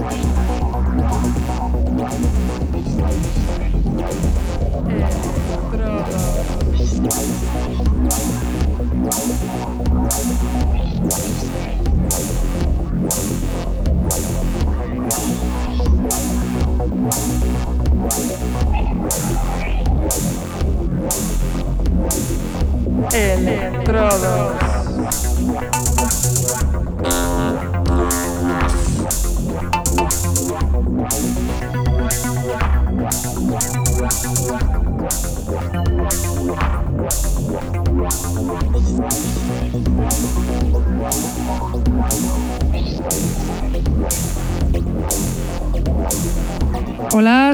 Estrada. Electrodos.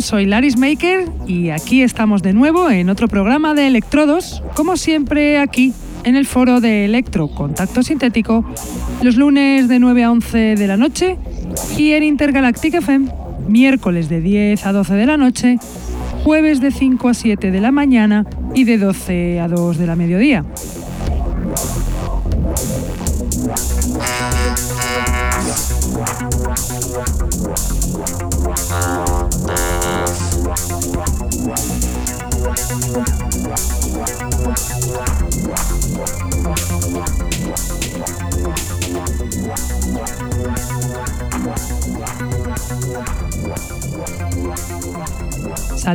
Soy Laris Maker y aquí estamos de nuevo en otro programa de Electrodos, como siempre aquí en el foro de Electro Contacto Sintético, los lunes de 9 a 11 de la noche y en Intergalactic FM, miércoles de 10 a 12 de la noche, jueves de 5 a 7 de la mañana y de 12 a 2 de la mediodía.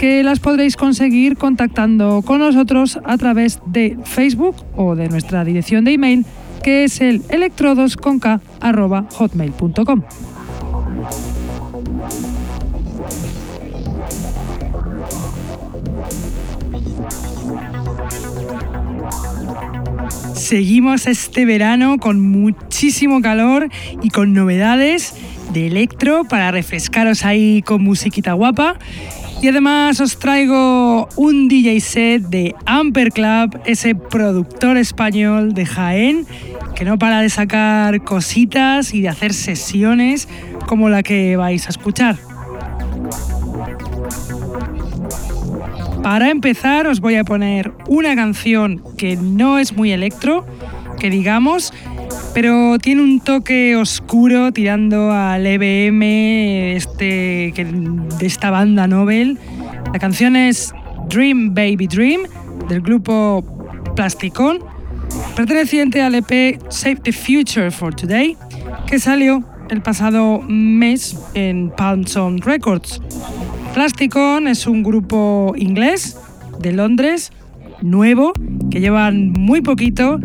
que las podréis conseguir contactando con nosotros a través de Facebook o de nuestra dirección de email que es el electrodosconk.hotmail.com. Seguimos este verano con muchísimo calor y con novedades de electro para refrescaros ahí con musiquita guapa y además os traigo un DJ set de Amper Club, ese productor español de Jaén, que no para de sacar cositas y de hacer sesiones como la que vais a escuchar. Para empezar os voy a poner una canción que no es muy electro, que digamos, pero tiene un toque oscuro tirando al EBM este, de esta banda Nobel. La canción es Dream Baby Dream del grupo Plasticon, perteneciente al EP Save the Future for Today, que salió el pasado mes en Palm Sound Records. Plasticon es un grupo inglés de Londres, nuevo, que llevan muy poquito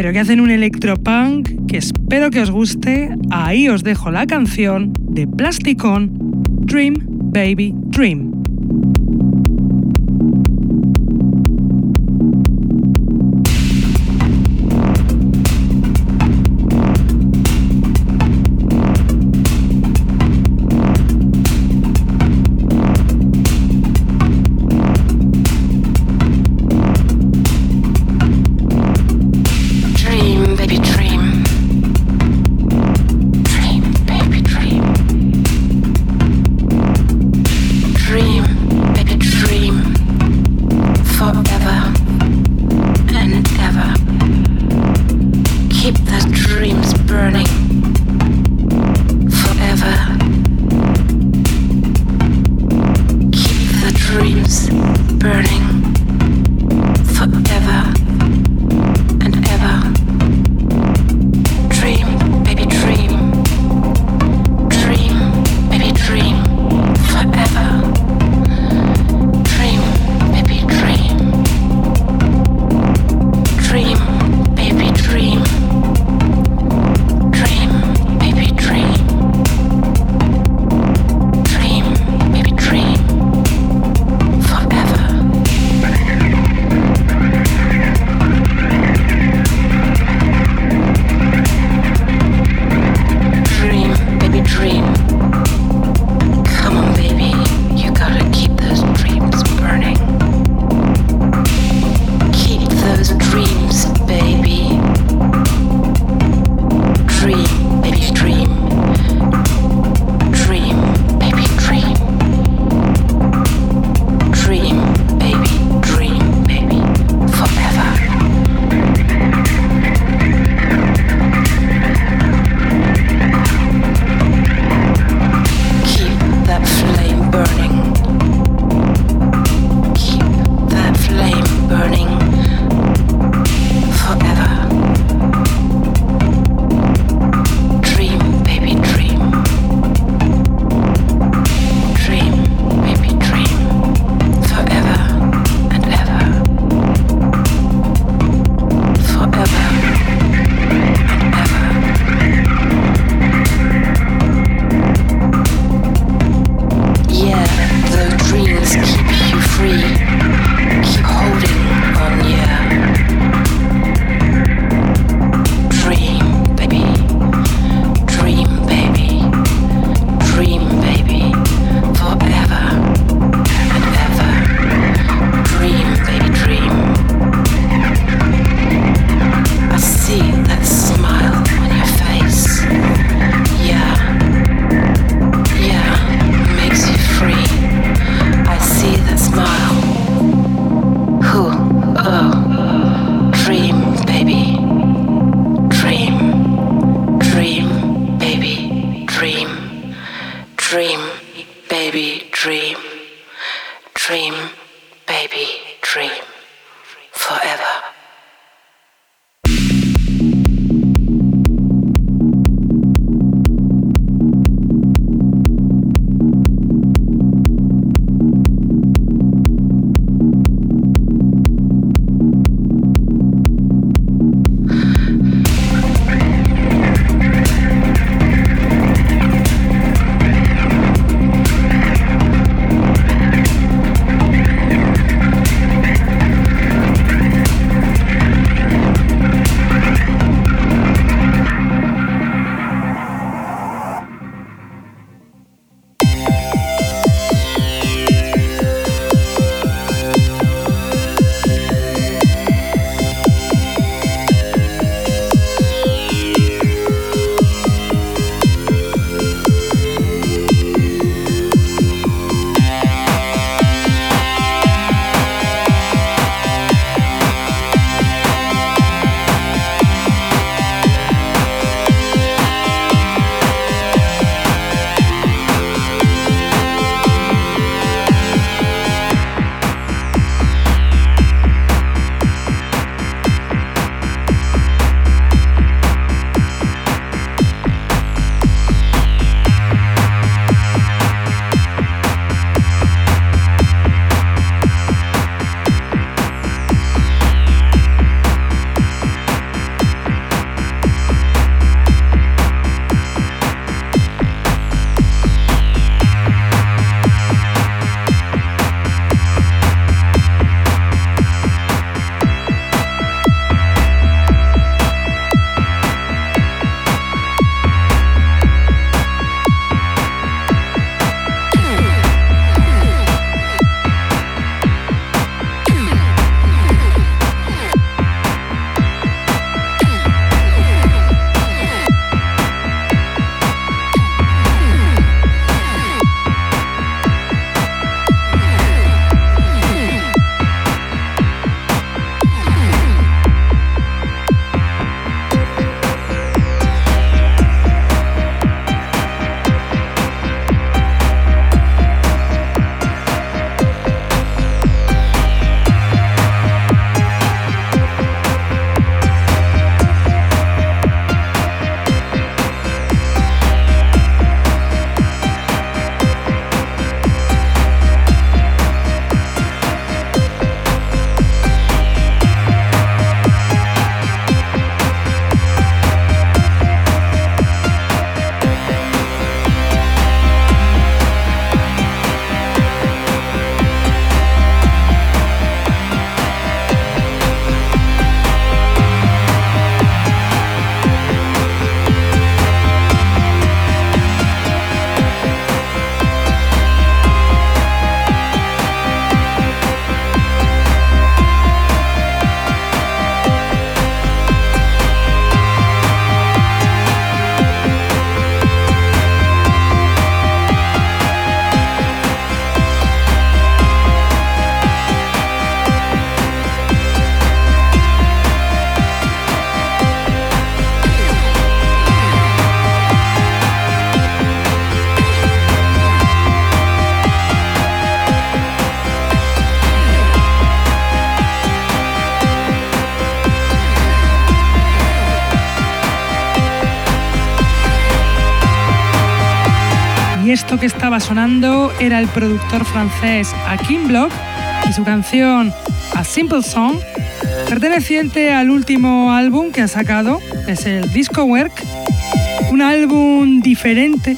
pero que hacen un electropunk que espero que os guste. Ahí os dejo la canción de Plasticon, Dream Baby Dream. Esto que estaba sonando era el productor francés Akim Block y su canción A Simple Song, perteneciente al último álbum que ha sacado, es el Disco Work, un álbum diferente,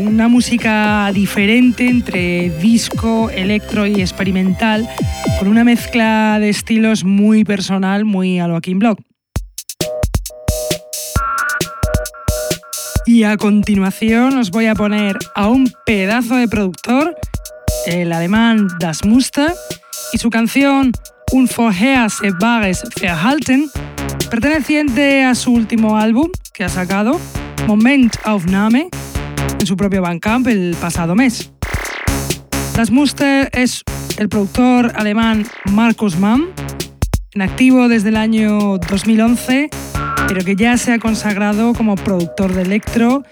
una música diferente entre disco, electro y experimental, con una mezcla de estilos muy personal, muy a lo Akim Block. Y a continuación os voy a poner a un pedazo de productor, el alemán Das Muster, y su canción Un se Vares Verhalten, perteneciente a su último álbum que ha sacado, Moment Name, en su propio Bandcamp el pasado mes. Das Muster es el productor alemán Markus Mann, en activo desde el año 2011 pero que ya se ha consagrado como productor de electro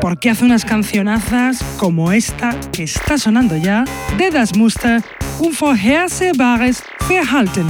porque hace unas cancionazas como esta que está sonando ya de Das Muster, un vorhersehbares Verhalten.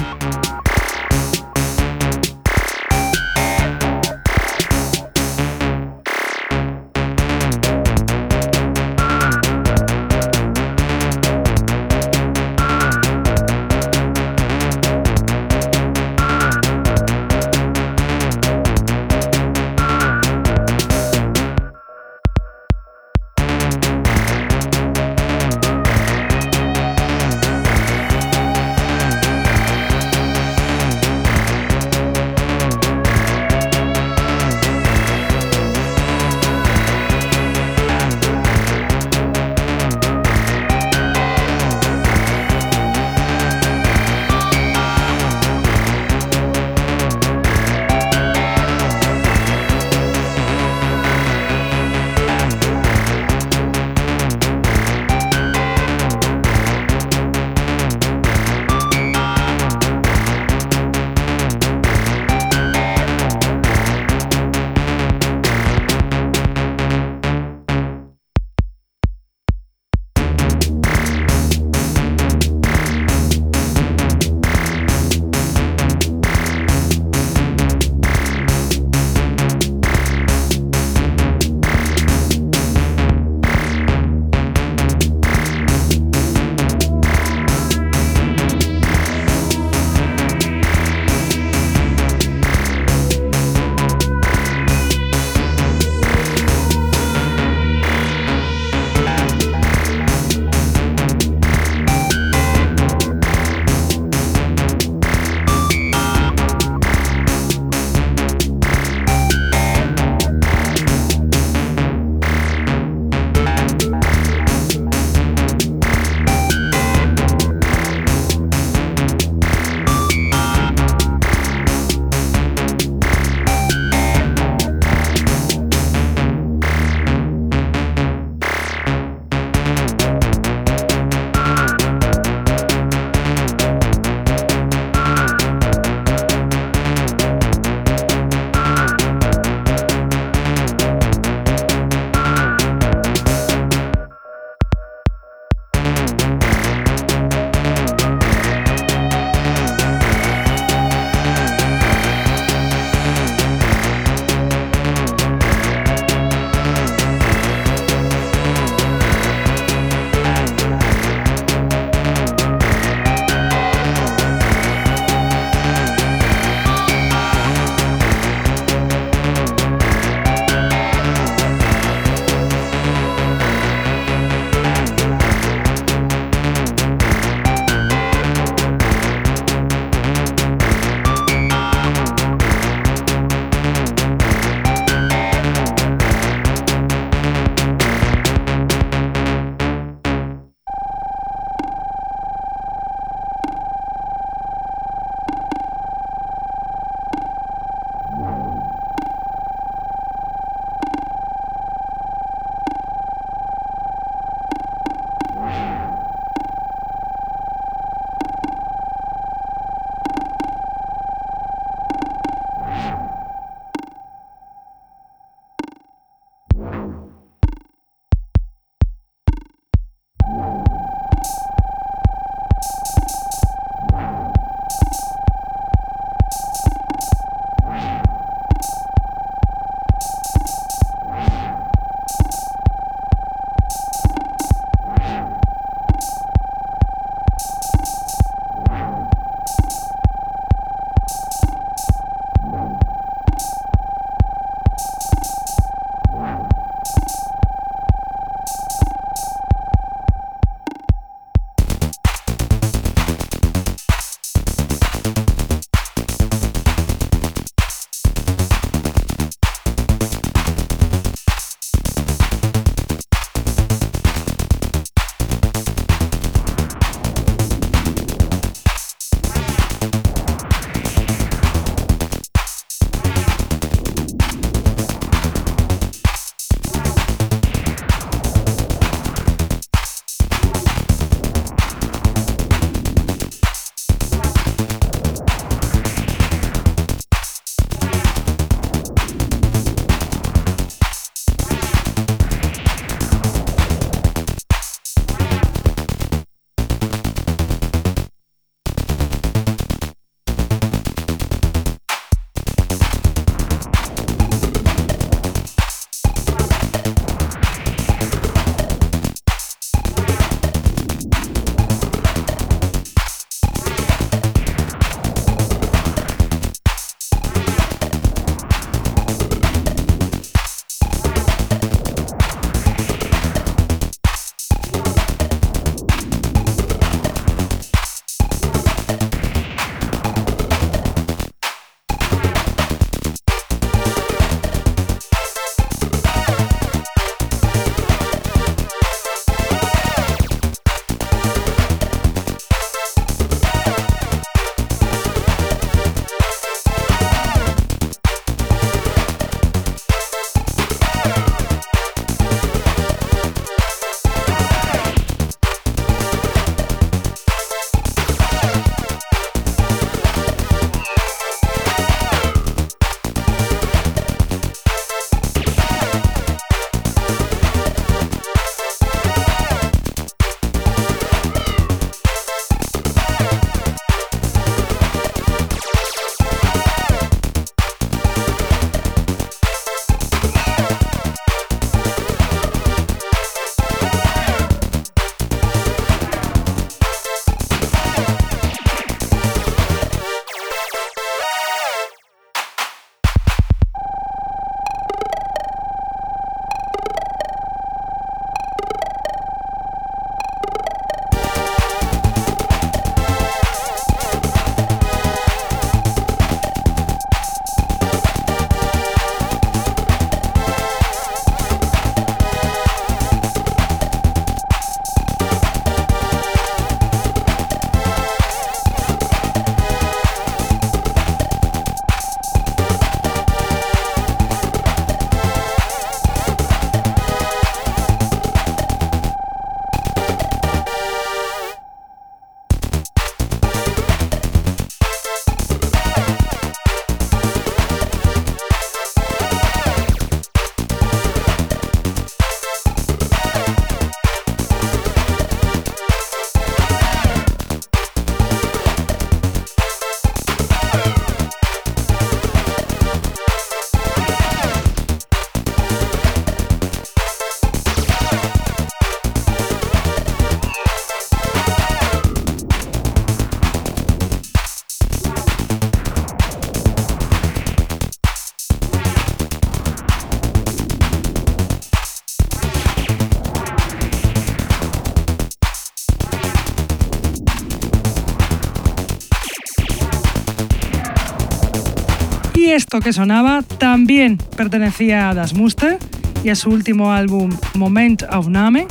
Esto que sonaba también pertenecía a Das Muster y a su último álbum Moment of Name.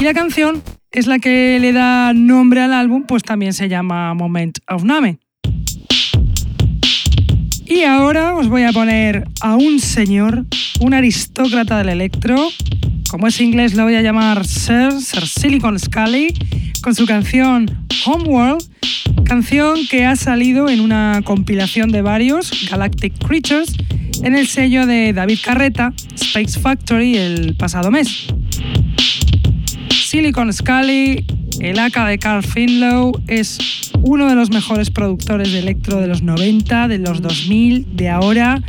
Y la canción es la que le da nombre al álbum, pues también se llama Moment of Name. Y ahora os voy a poner a un señor, un aristócrata del electro, como es inglés lo voy a llamar Sir, Sir Silicon Scully, con su canción Homeworld, canción que ha salido en una compilación de varios, Galactic Creatures, en el sello de David Carreta, Space Factory, el pasado mes. Silicon Scully, el AK de Carl Finlow, es uno de los mejores productores de electro de los 90, de los 2000, de ahora.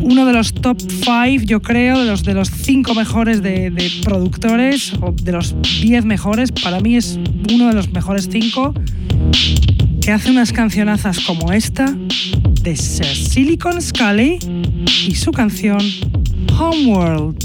Uno de los top 5, yo creo, de los, de los 5 mejores de, de, productores, o de los 10 mejores. Para mí es uno de los mejores 5 que hace unas cancionazas como esta de Sir Silicon Scully y su canción Homeworld.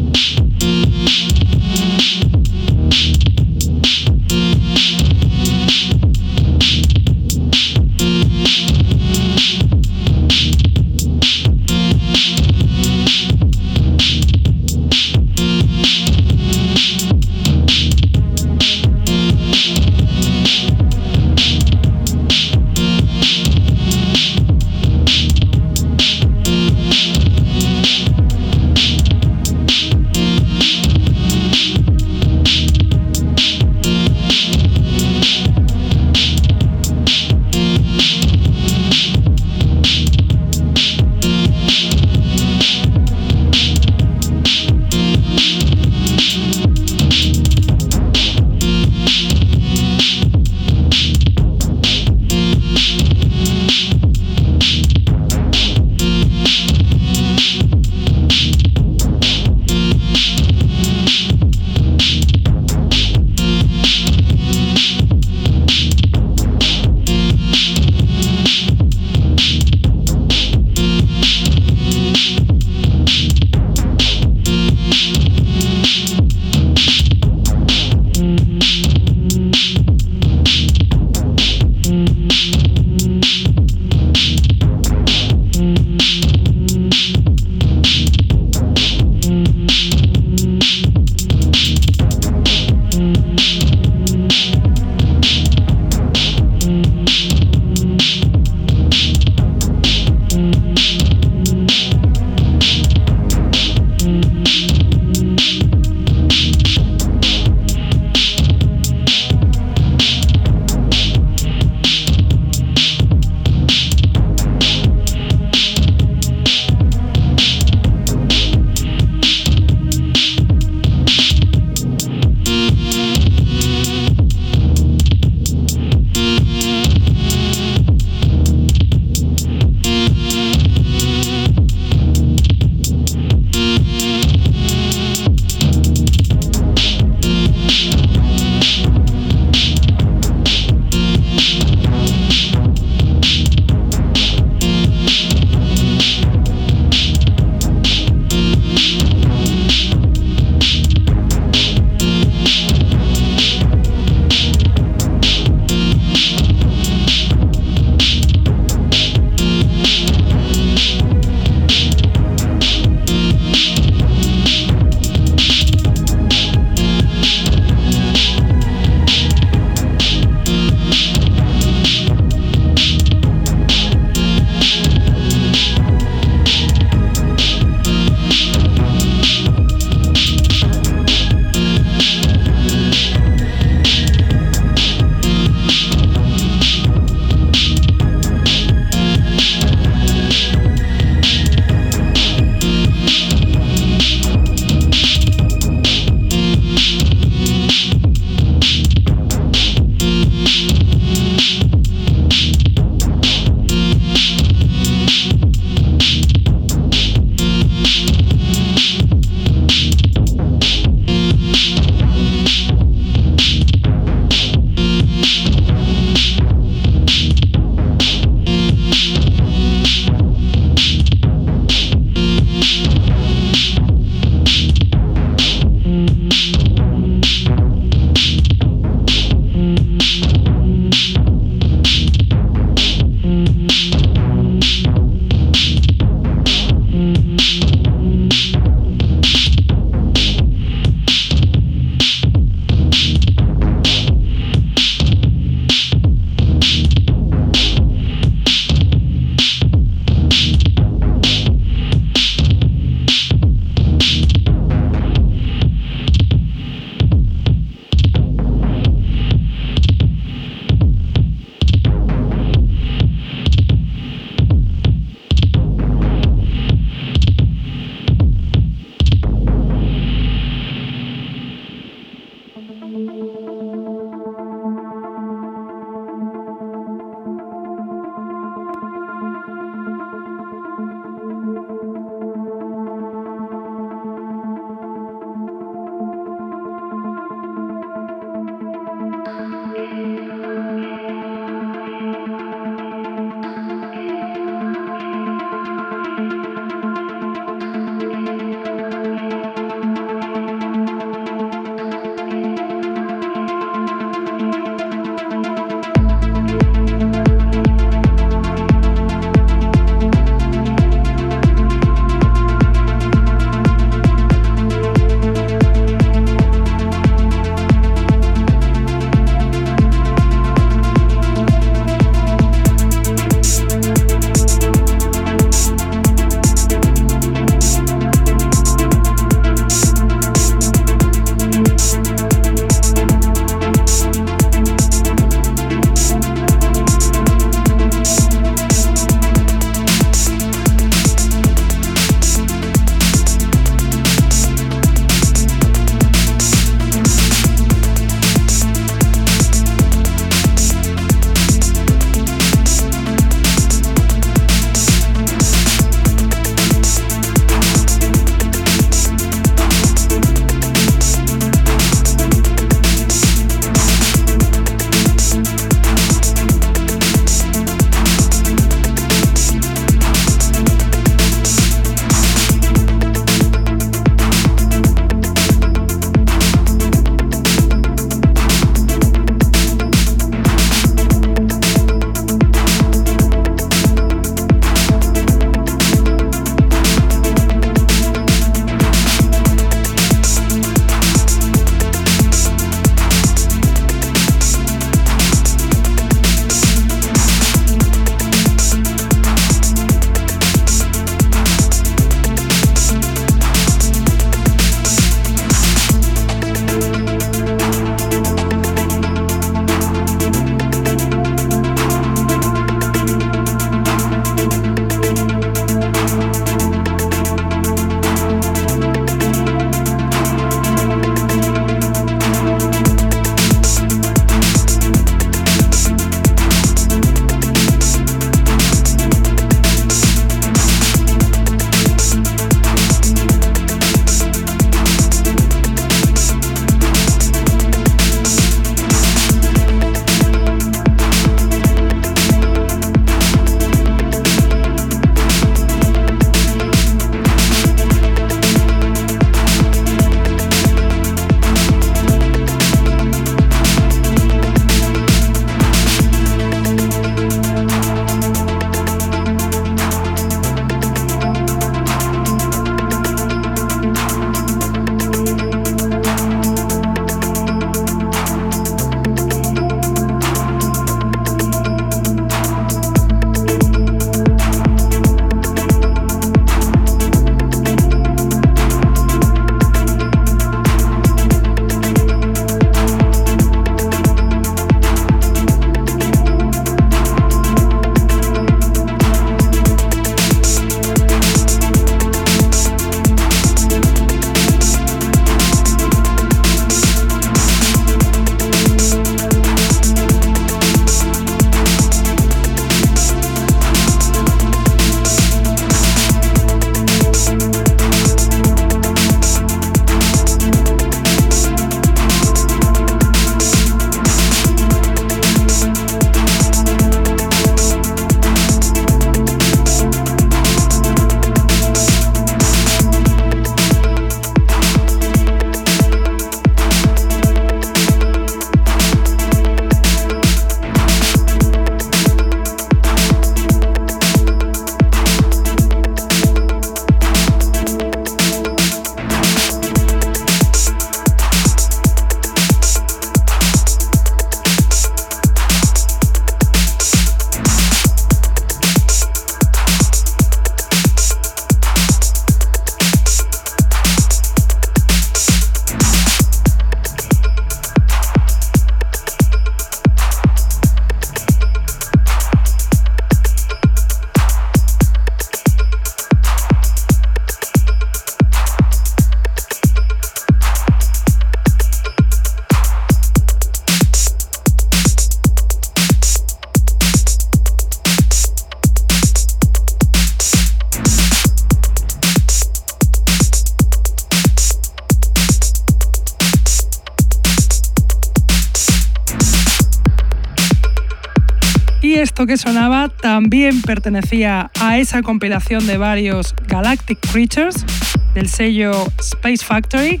Pertenecía a esa compilación de varios Galactic Creatures del sello Space Factory,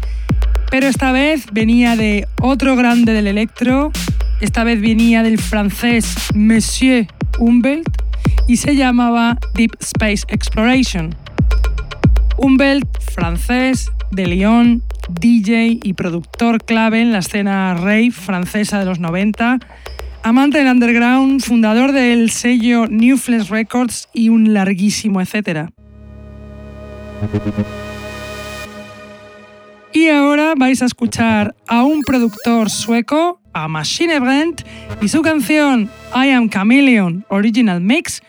pero esta vez venía de otro grande del electro, esta vez venía del francés Monsieur Humbelt y se llamaba Deep Space Exploration. Humbelt, francés, de Lyon, DJ y productor clave en la escena rave francesa de los 90, amante del underground, fundador del sello New Flesh Records y un larguísimo etcétera. Y ahora vais a escuchar a un productor sueco, a Machine Brent, y su canción I Am Chameleon Original Mix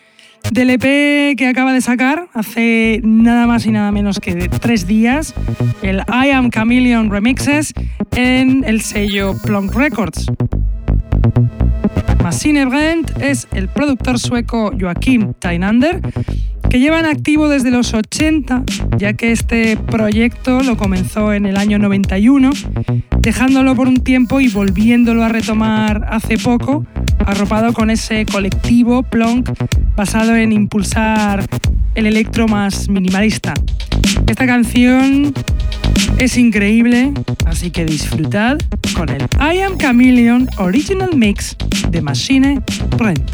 del EP que acaba de sacar hace nada más y nada menos que tres días, el I Am Chameleon Remixes en el sello Plonk Records. Machine Brent es el productor sueco Joachim Tainander, que lleva en activo desde los 80, ya que este proyecto lo comenzó en el año 91, dejándolo por un tiempo y volviéndolo a retomar hace poco, arropado con ese colectivo Plonk basado en impulsar el electro más minimalista. Esta canción es increíble, así que disfrutad con el I Am Chameleon Original Mix de Machine Brent.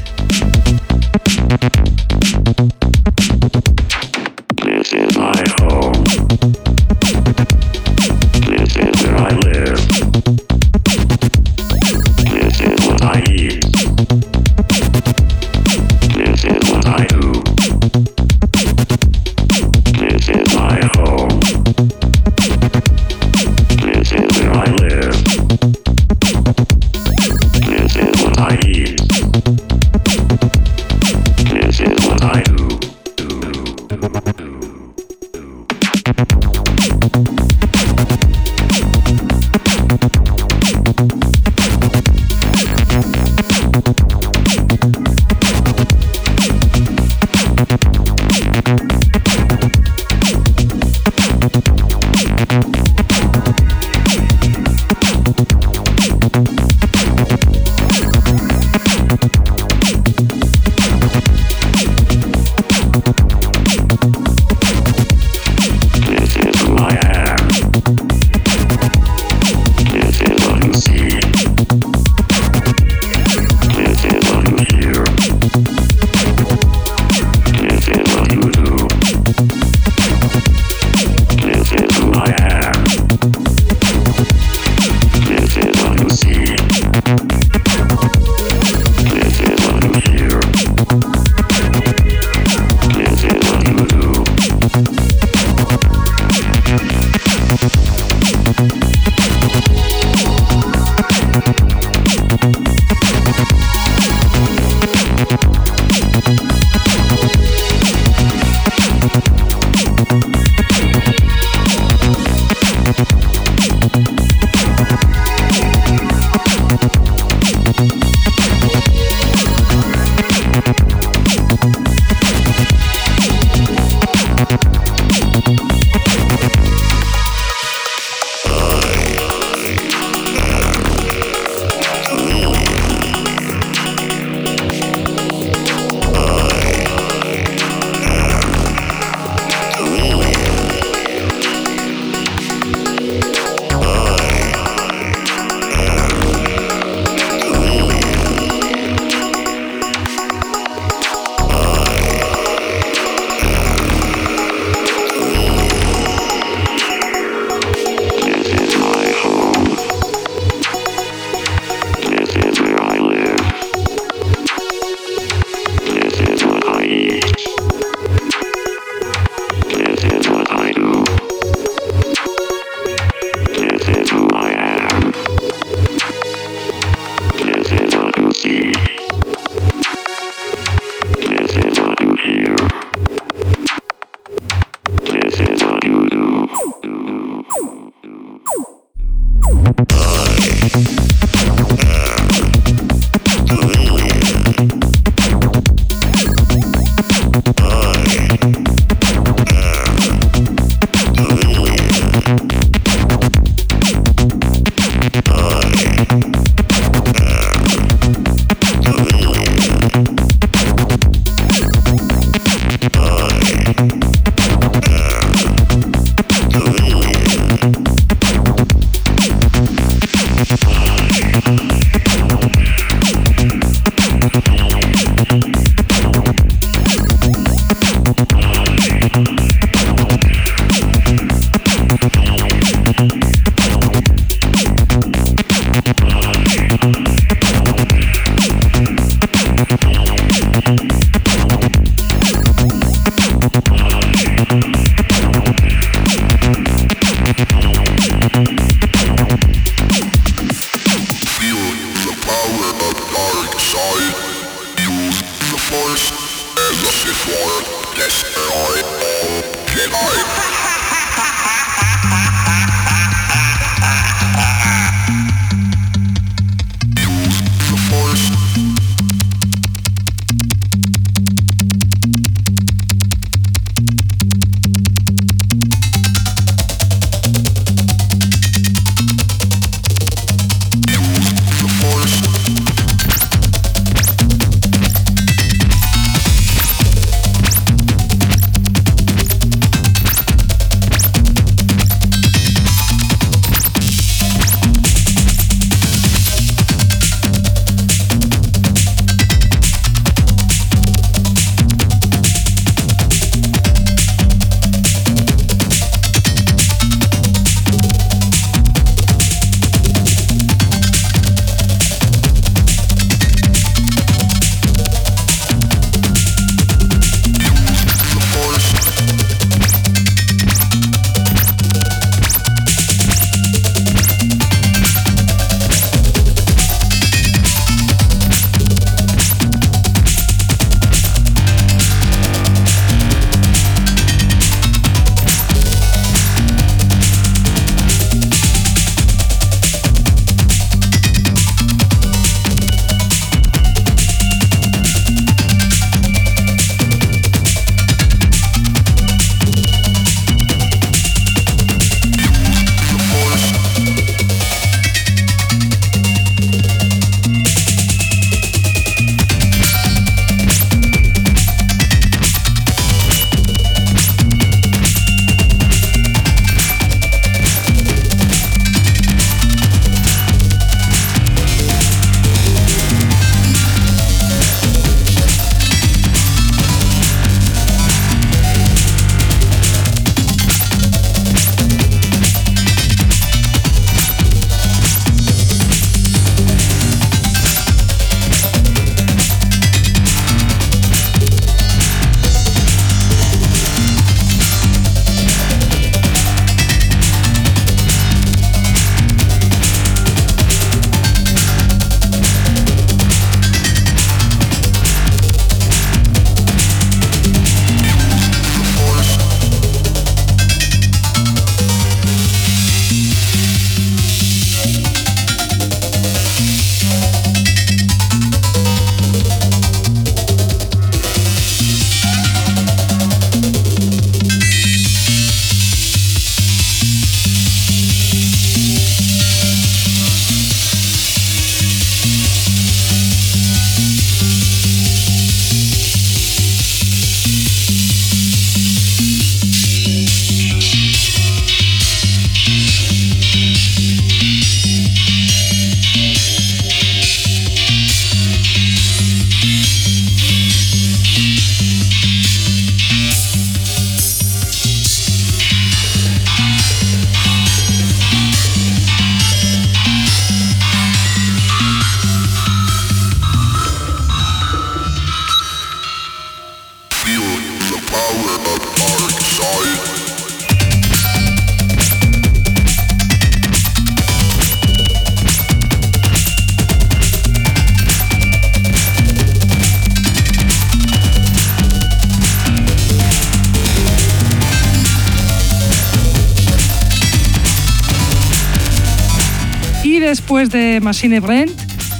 Después de Machine Brand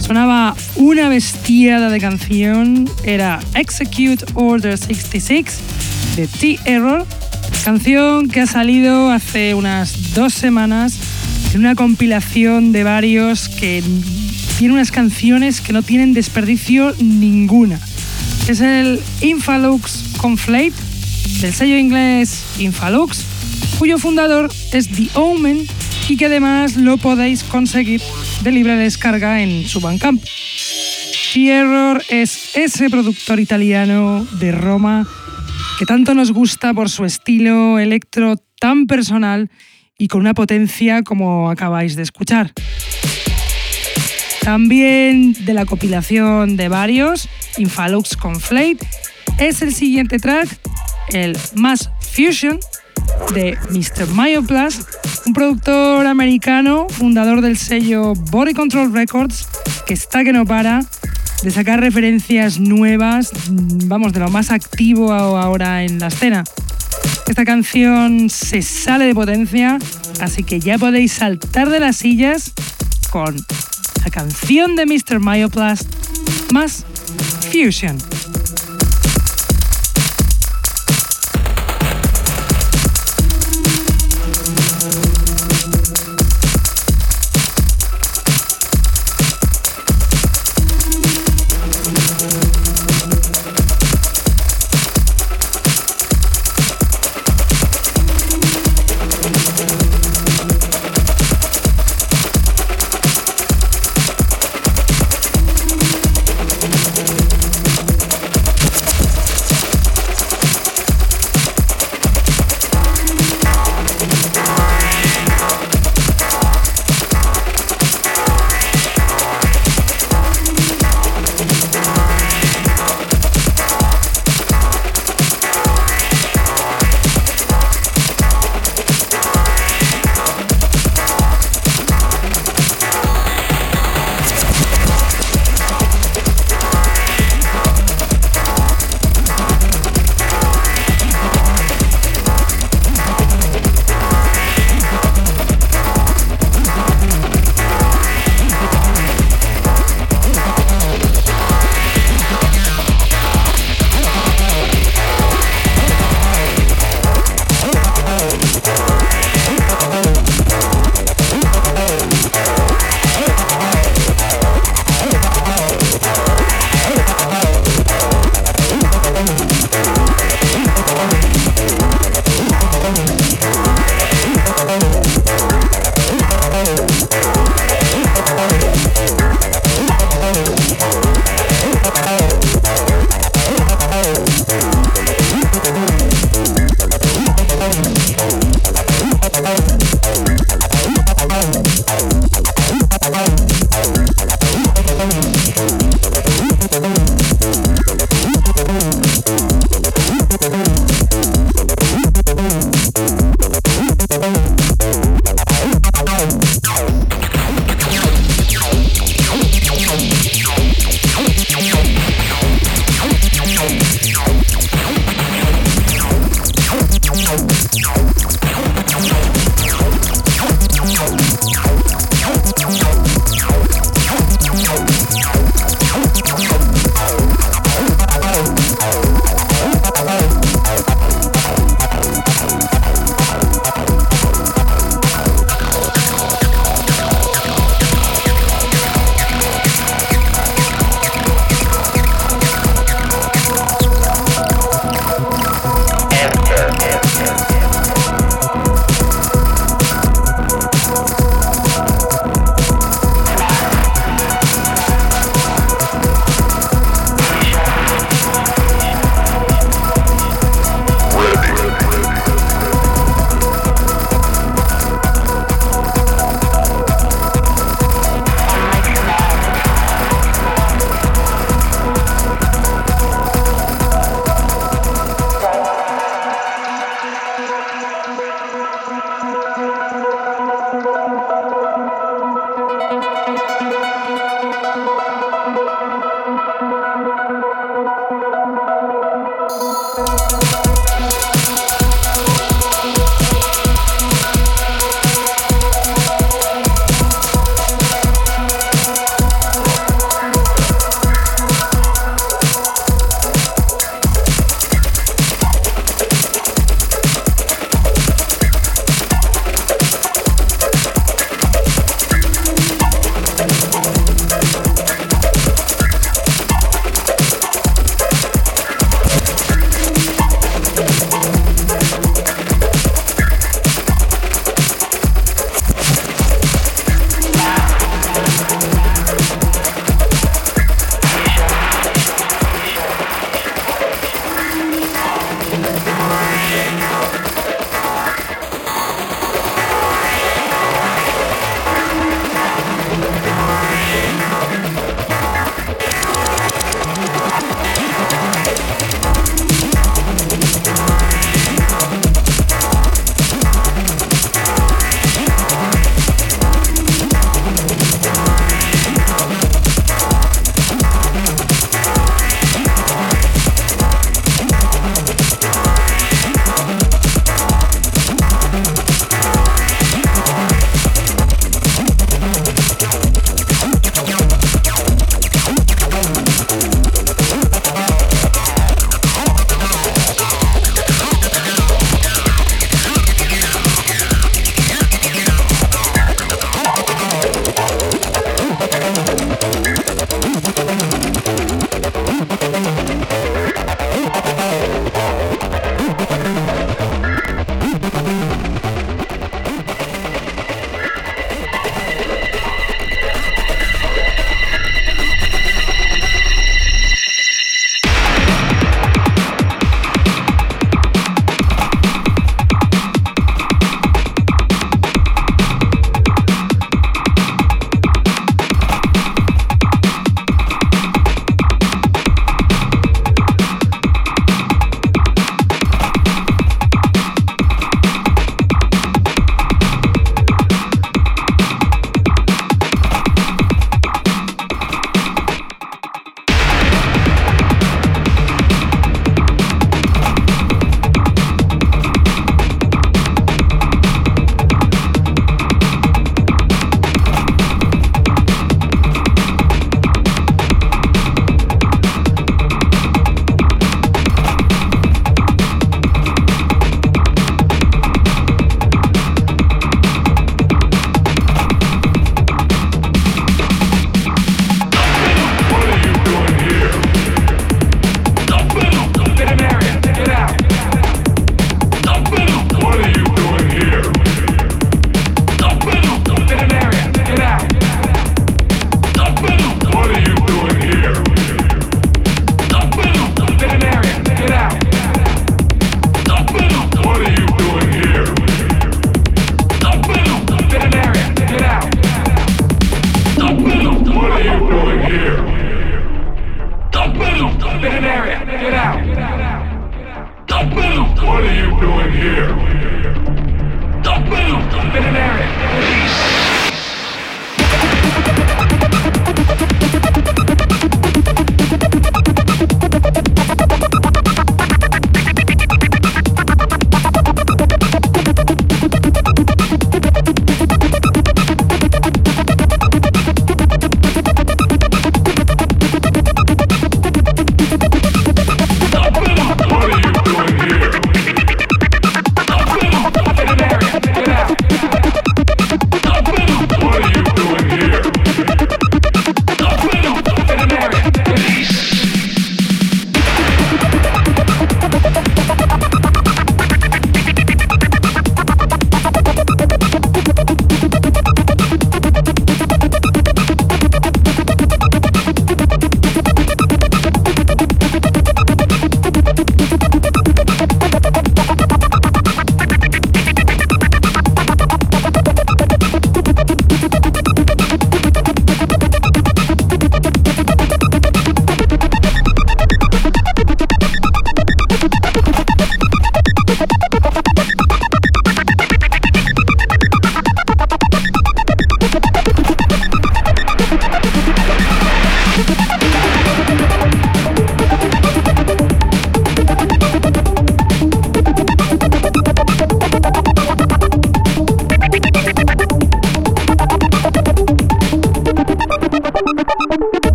sonaba una bestiada de canción, era Execute Order 66 de T-Error, canción que ha salido hace unas dos semanas en una compilación de varios que tiene unas canciones que no tienen desperdicio ninguna. Es el Infalux Conflate del sello inglés Infalux, cuyo fundador es The Omen y que además lo podéis conseguir de libre descarga en su Bandcamp. T-Error es ese productor italiano de Roma que tanto nos gusta por su estilo electro tan personal y con una potencia como acabáis de escuchar. También de la compilación de varios, Infalux Conflate, es el siguiente track, el Mass Fusion, de Mr. Myoplas, un productor americano, fundador del sello Body Control Records, que está que no para, de sacar referencias nuevas, mm, vamos, de lo más activo ahora en la escena. Esta canción se sale de potencia, así que ya podéis saltar de las sillas con la canción de Mr. Myoplast más Fusion.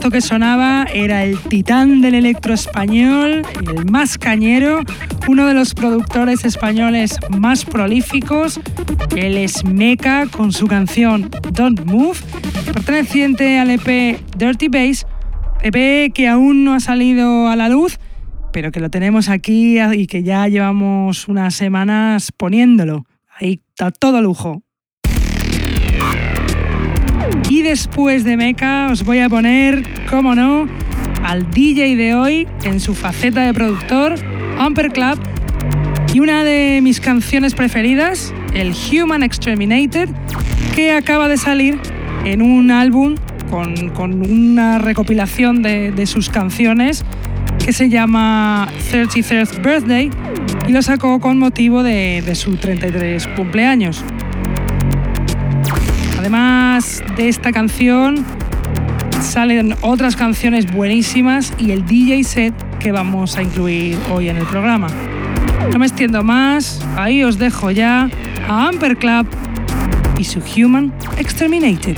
Esto que sonaba era el titán del electro español, el más cañero, uno de los productores españoles más prolíficos. Él es Mecha con su canción Don't Move, perteneciente al EP Dirty Bass, EP que aún no ha salido a la luz, pero que lo tenemos aquí y que ya llevamos unas semanas poniéndolo. Ahí está todo lujo. Y después de Mecha os voy a poner, como no, al DJ de hoy en su faceta de productor, Amper Club, y una de mis canciones preferidas, el Human Exterminated, que acaba de salir en un álbum con, con una recopilación de, de sus canciones que se llama 33th Birthday y lo sacó con motivo de, de su 33 cumpleaños. Además de esta canción, salen otras canciones buenísimas y el DJ set que vamos a incluir hoy en el programa. No me extiendo más, ahí os dejo ya a Amper Club y su Human Exterminated.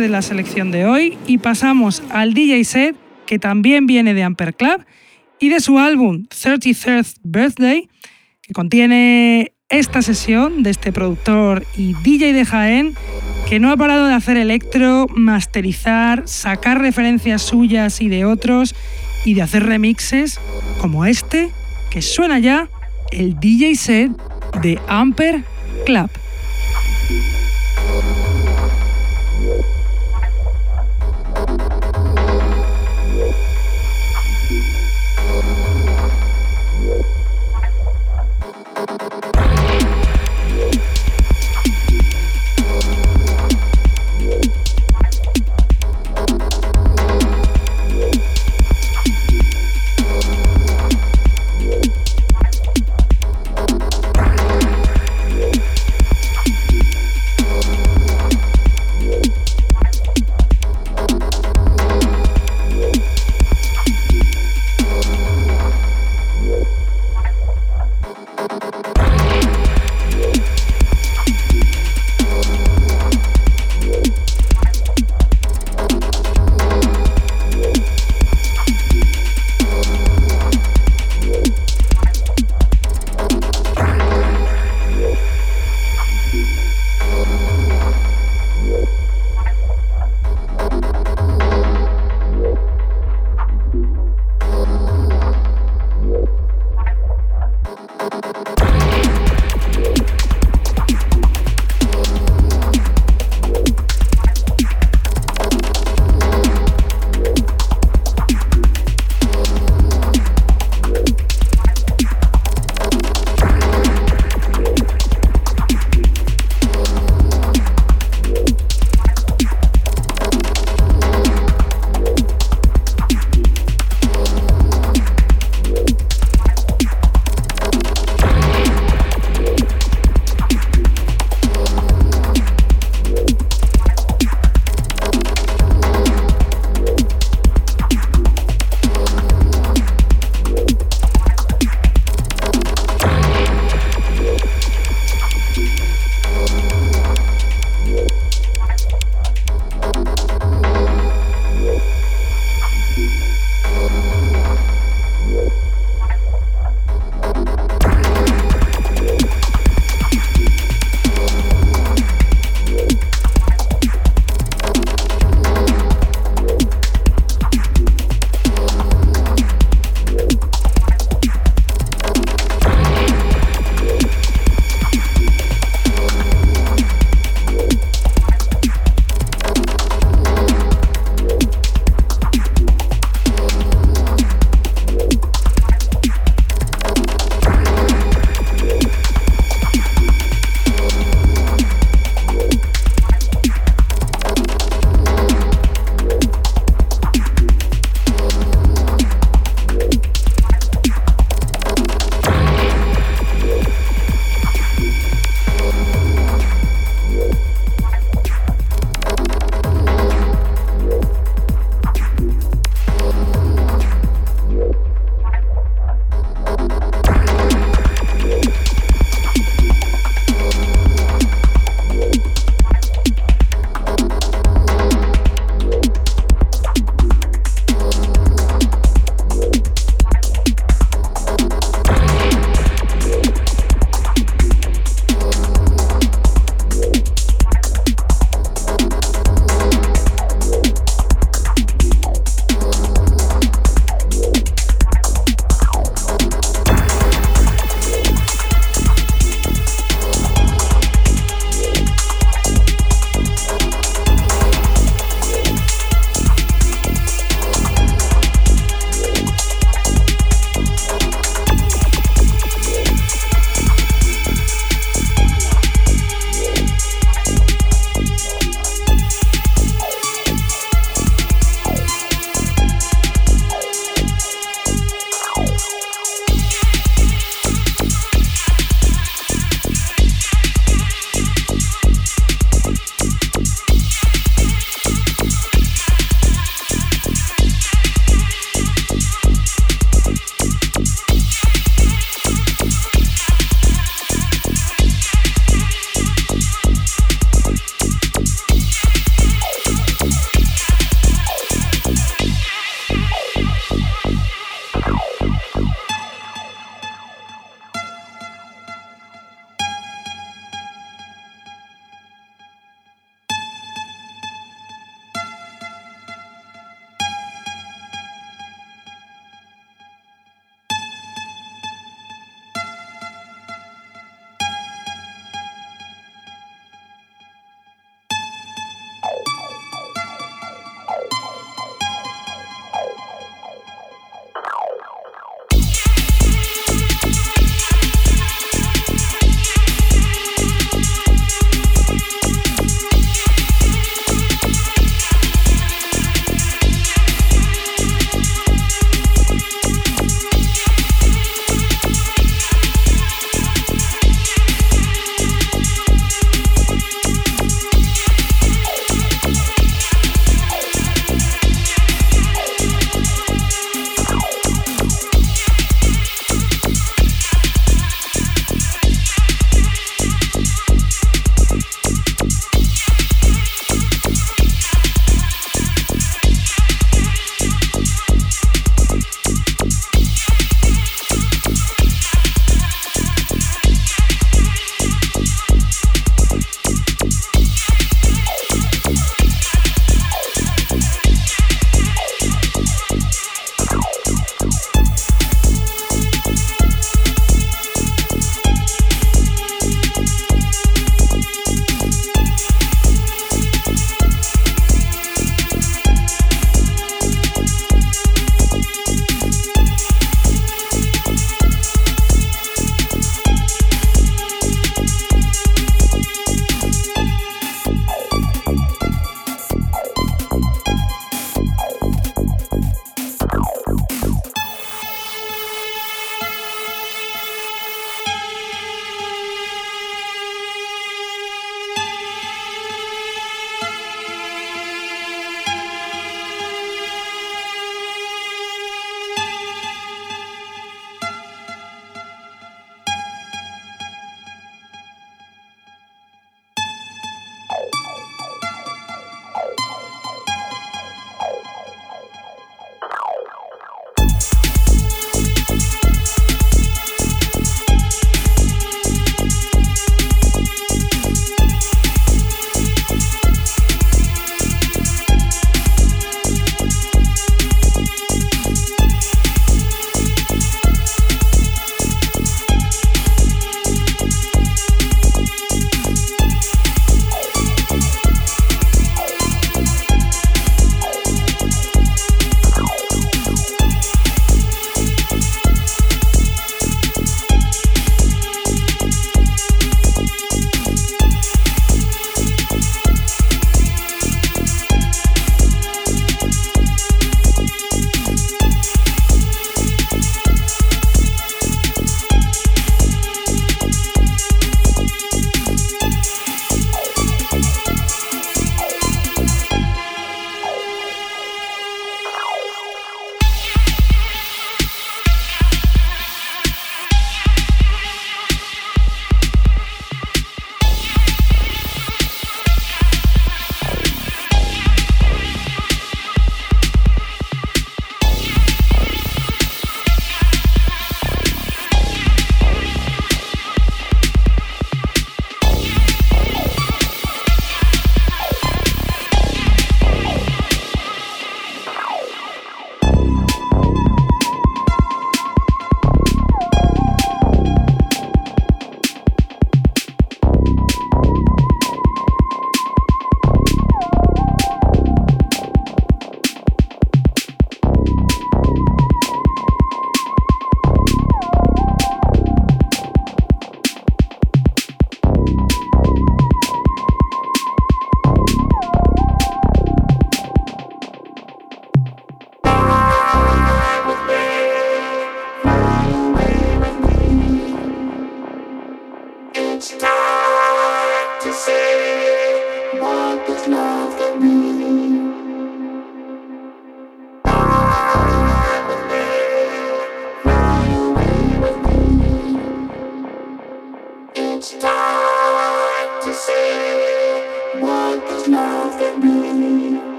De la selección de hoy y pasamos al DJ set que también viene de Amper Club y de su álbum 33th Birthday, que contiene esta sesión de este productor y DJ de Jaén que no ha parado de hacer electro, masterizar, sacar referencias suyas y de otros y de hacer remixes como este que suena ya el DJ set de Amper Club.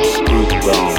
unscrewed wrong.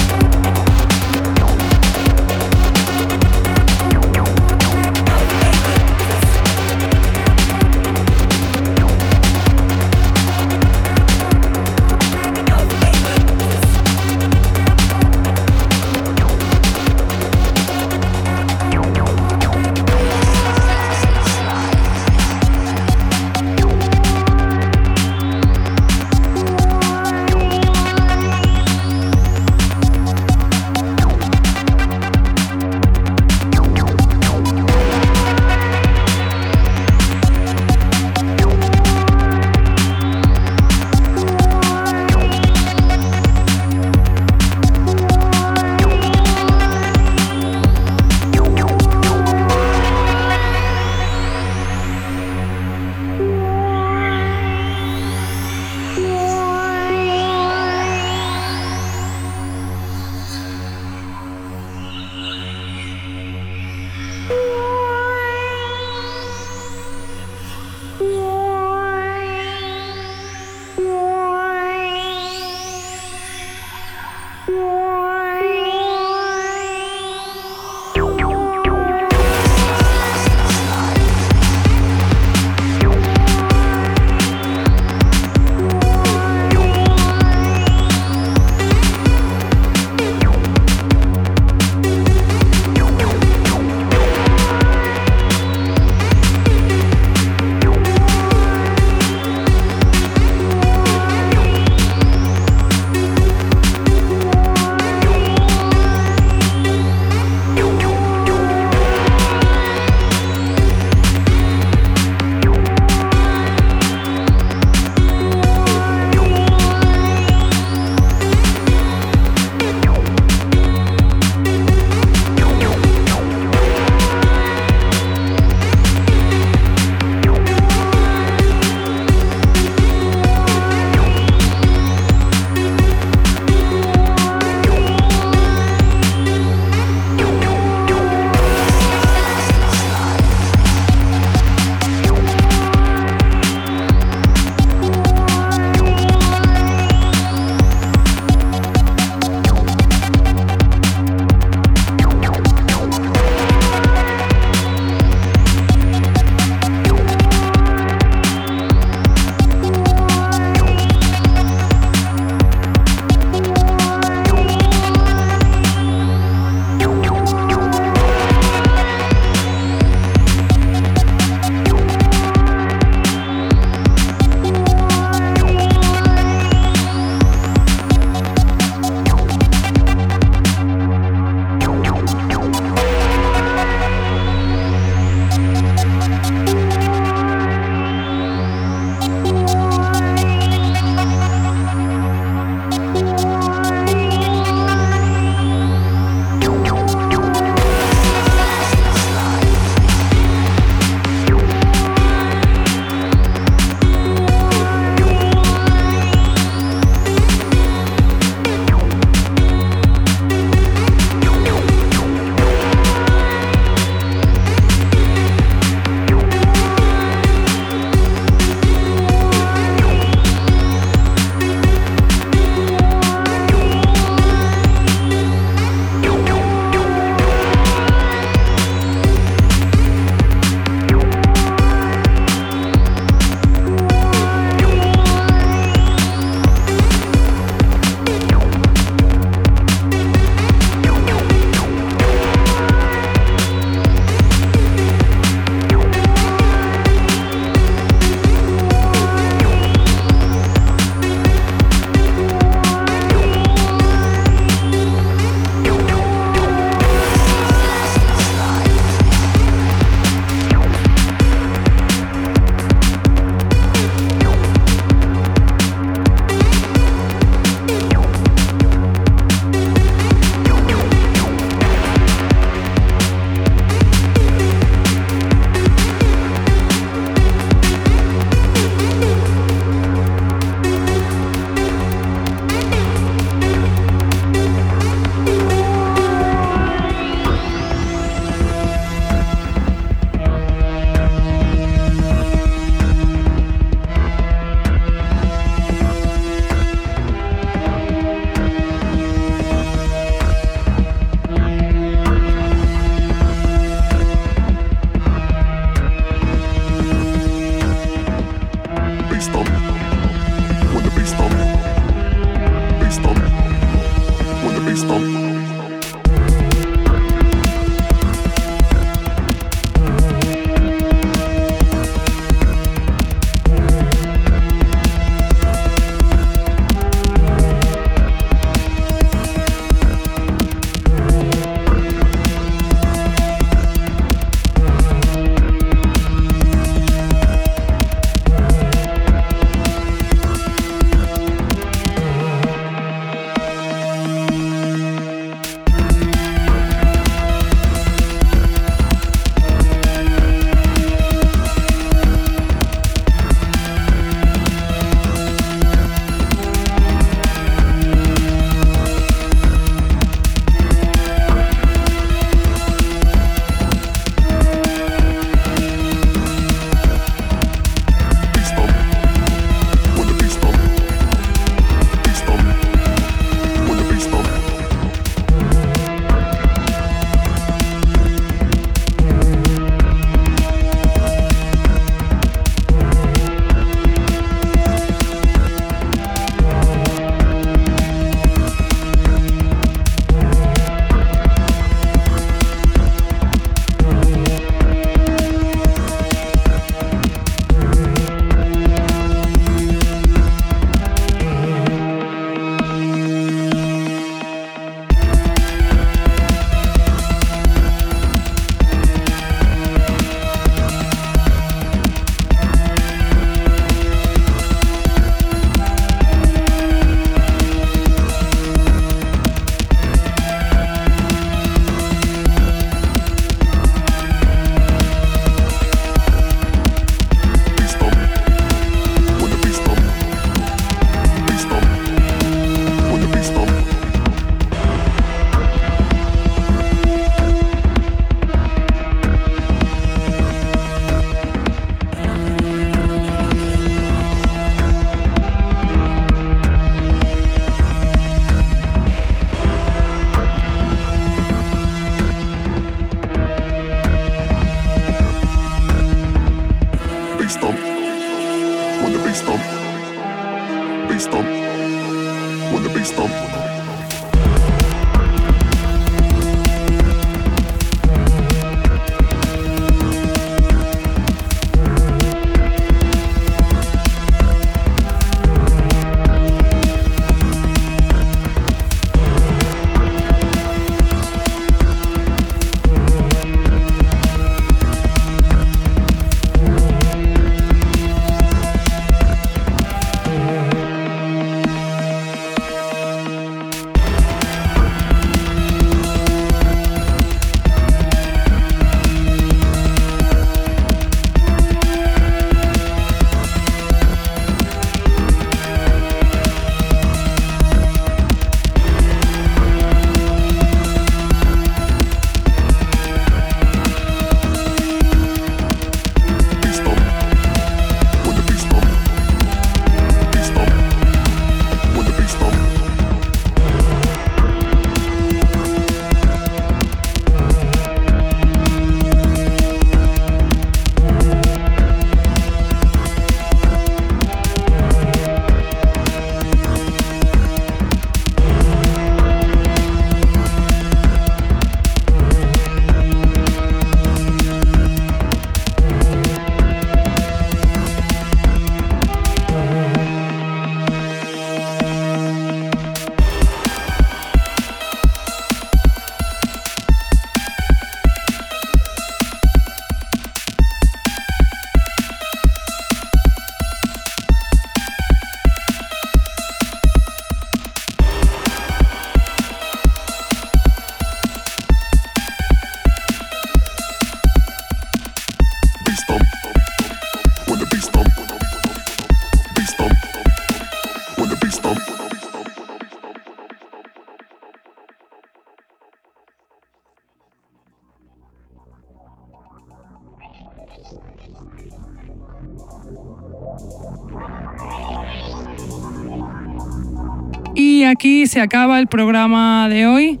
Y aquí se acaba el programa de hoy.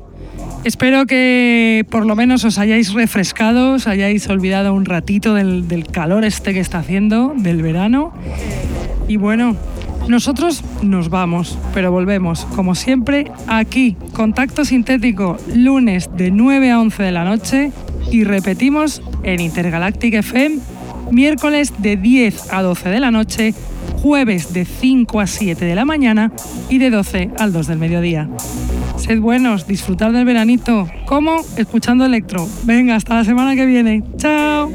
Espero que por lo menos os hayáis refrescado, os hayáis olvidado un ratito del, calor este que está haciendo, del verano. Y bueno, nosotros nos vamos, pero volvemos, como siempre, aquí, Contacto Sintético, lunes de 9 a 11 de la noche y repetimos en Intergalactic FM, miércoles de 10 a 12 de la noche, jueves de 5 a 7 de la mañana y de 12 al 2 del mediodía. Sed buenos, disfrutar del veranito. ¿Cómo? Escuchando electro. Venga, hasta la semana que viene. Chao.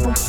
What?